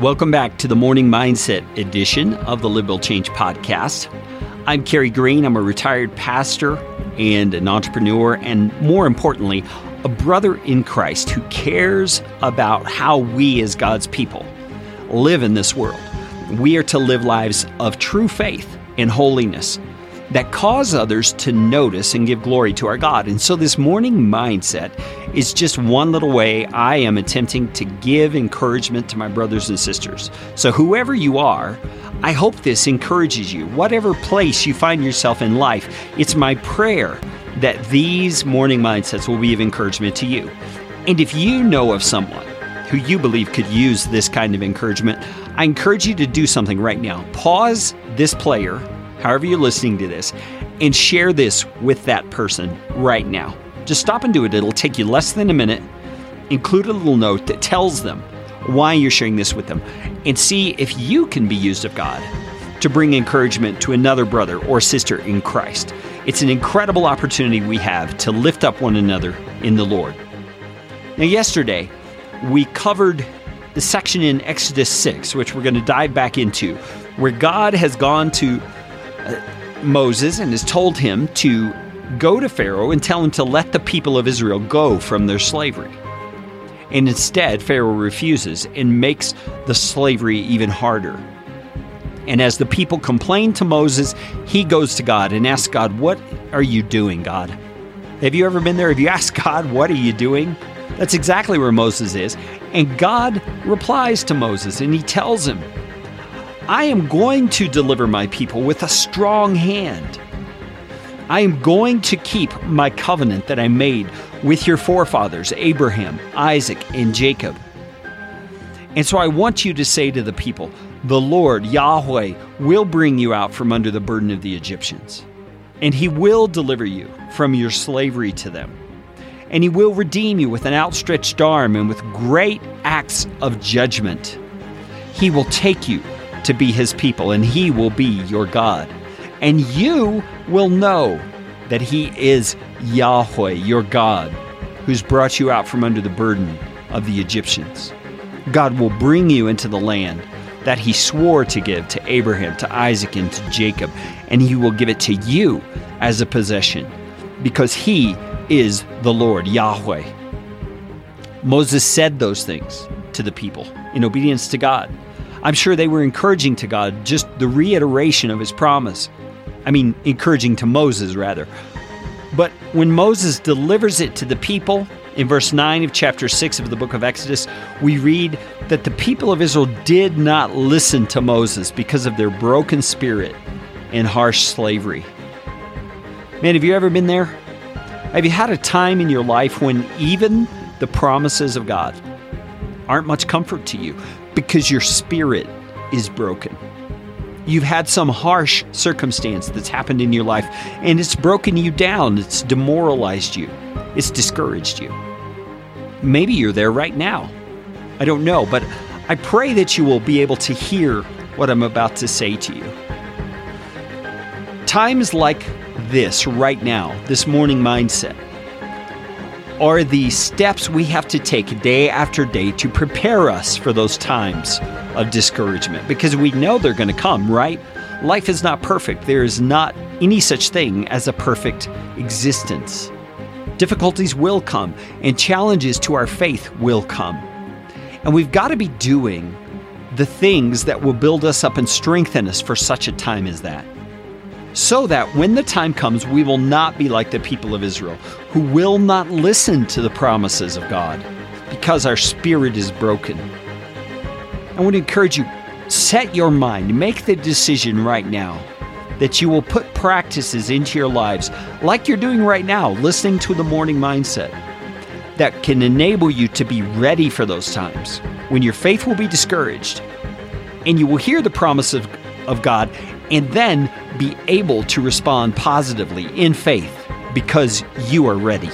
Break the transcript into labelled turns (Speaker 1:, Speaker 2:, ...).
Speaker 1: Welcome back to the Morning Mindset edition of the Live Build Change podcast. I'm Carey Green. I'm a retired pastor and an entrepreneur, and more importantly, a brother in Christ who cares about how we, as God's people, live in this world. We are to live lives of true faith and holiness that cause others to notice and give glory to our God. And so, this morning mindset is just one little way I am attempting to give encouragement to my brothers and sisters. So, whoever you are, I hope this encourages you. Whatever place you find yourself in life, it's my prayer that these morning mindsets will be of encouragement to you. And if you know of someone who you believe could use this kind of encouragement, I encourage you to do something right now. Pause this player, however you're listening to this, and share this with that person right now. Just stop and do it. It'll take you less than a minute. Include a little note that tells them why you're sharing this with them and see if you can be used of God to bring encouragement to another brother or sister in Christ. It's an incredible opportunity we have to lift up one another in the Lord. Now, yesterday, we covered the section in Exodus 6, which we're going to dive back into, where God has gone to Moses and has told him to go to Pharaoh and tell him to let the people of Israel go from their slavery. And instead, Pharaoh refuses and makes the slavery even harder. And as the people complain to Moses, he goes to God and asks God, What are you doing, God? Have you ever been there? Have you asked God, What are you doing? That's exactly where Moses is. And God replies to Moses and he tells him, I am going to deliver my people with a strong hand. I am going to keep my covenant that I made with your forefathers, Abraham, Isaac, and Jacob. And so I want you to say to the people, the Lord, Yahweh, will bring you out from under the burden of the Egyptians, and he will deliver you from your slavery to them. And he will redeem you with an outstretched arm and with great acts of judgment. He will take you to be his people, and he will be your God and you will know that He is Yahweh, your God, who's brought you out from under the burden of the Egyptians. God will bring you into the land that He swore to give to Abraham, to Isaac, and to Jacob, and He will give it to you as a possession because He is the Lord, Yahweh. Moses said those things to the people in obedience to God. I'm sure they were encouraging to God just the reiteration of his promise. I mean, encouraging to Moses, rather. But when Moses delivers it to the people, in verse 9 of chapter 6 of the book of Exodus, we read that the people of Israel did not listen to Moses because of their broken spirit and harsh slavery. Man, have you ever been there? Have you had a time in your life when even the promises of God aren't much comfort to you because your spirit is broken? You've had some harsh circumstance that's happened in your life and it's broken you down, it's demoralized you, it's discouraged you. Maybe you're there right now. I don't know, but I pray that you will be able to hear what I'm about to say to you. Times like this right now, this morning mindset, are the steps we have to take day after day to prepare us for those times of discouragement because we know they're going to come, right? Life is not perfect. There is not any such thing as a perfect existence. Difficulties will come, and challenges to our faith will come. And we've got to be doing the things that will build us up and strengthen us for such a time as that so that when the time comes, we will not be like the people of Israel, who will not listen to the promises of God because our spirit is broken. I want to encourage you set your mind, make the decision right now that you will put practices into your lives like you're doing right now, listening to the morning mindset that can enable you to be ready for those times when your faith will be discouraged and you will hear the promise of, of God and then be able to respond positively in faith because you are ready.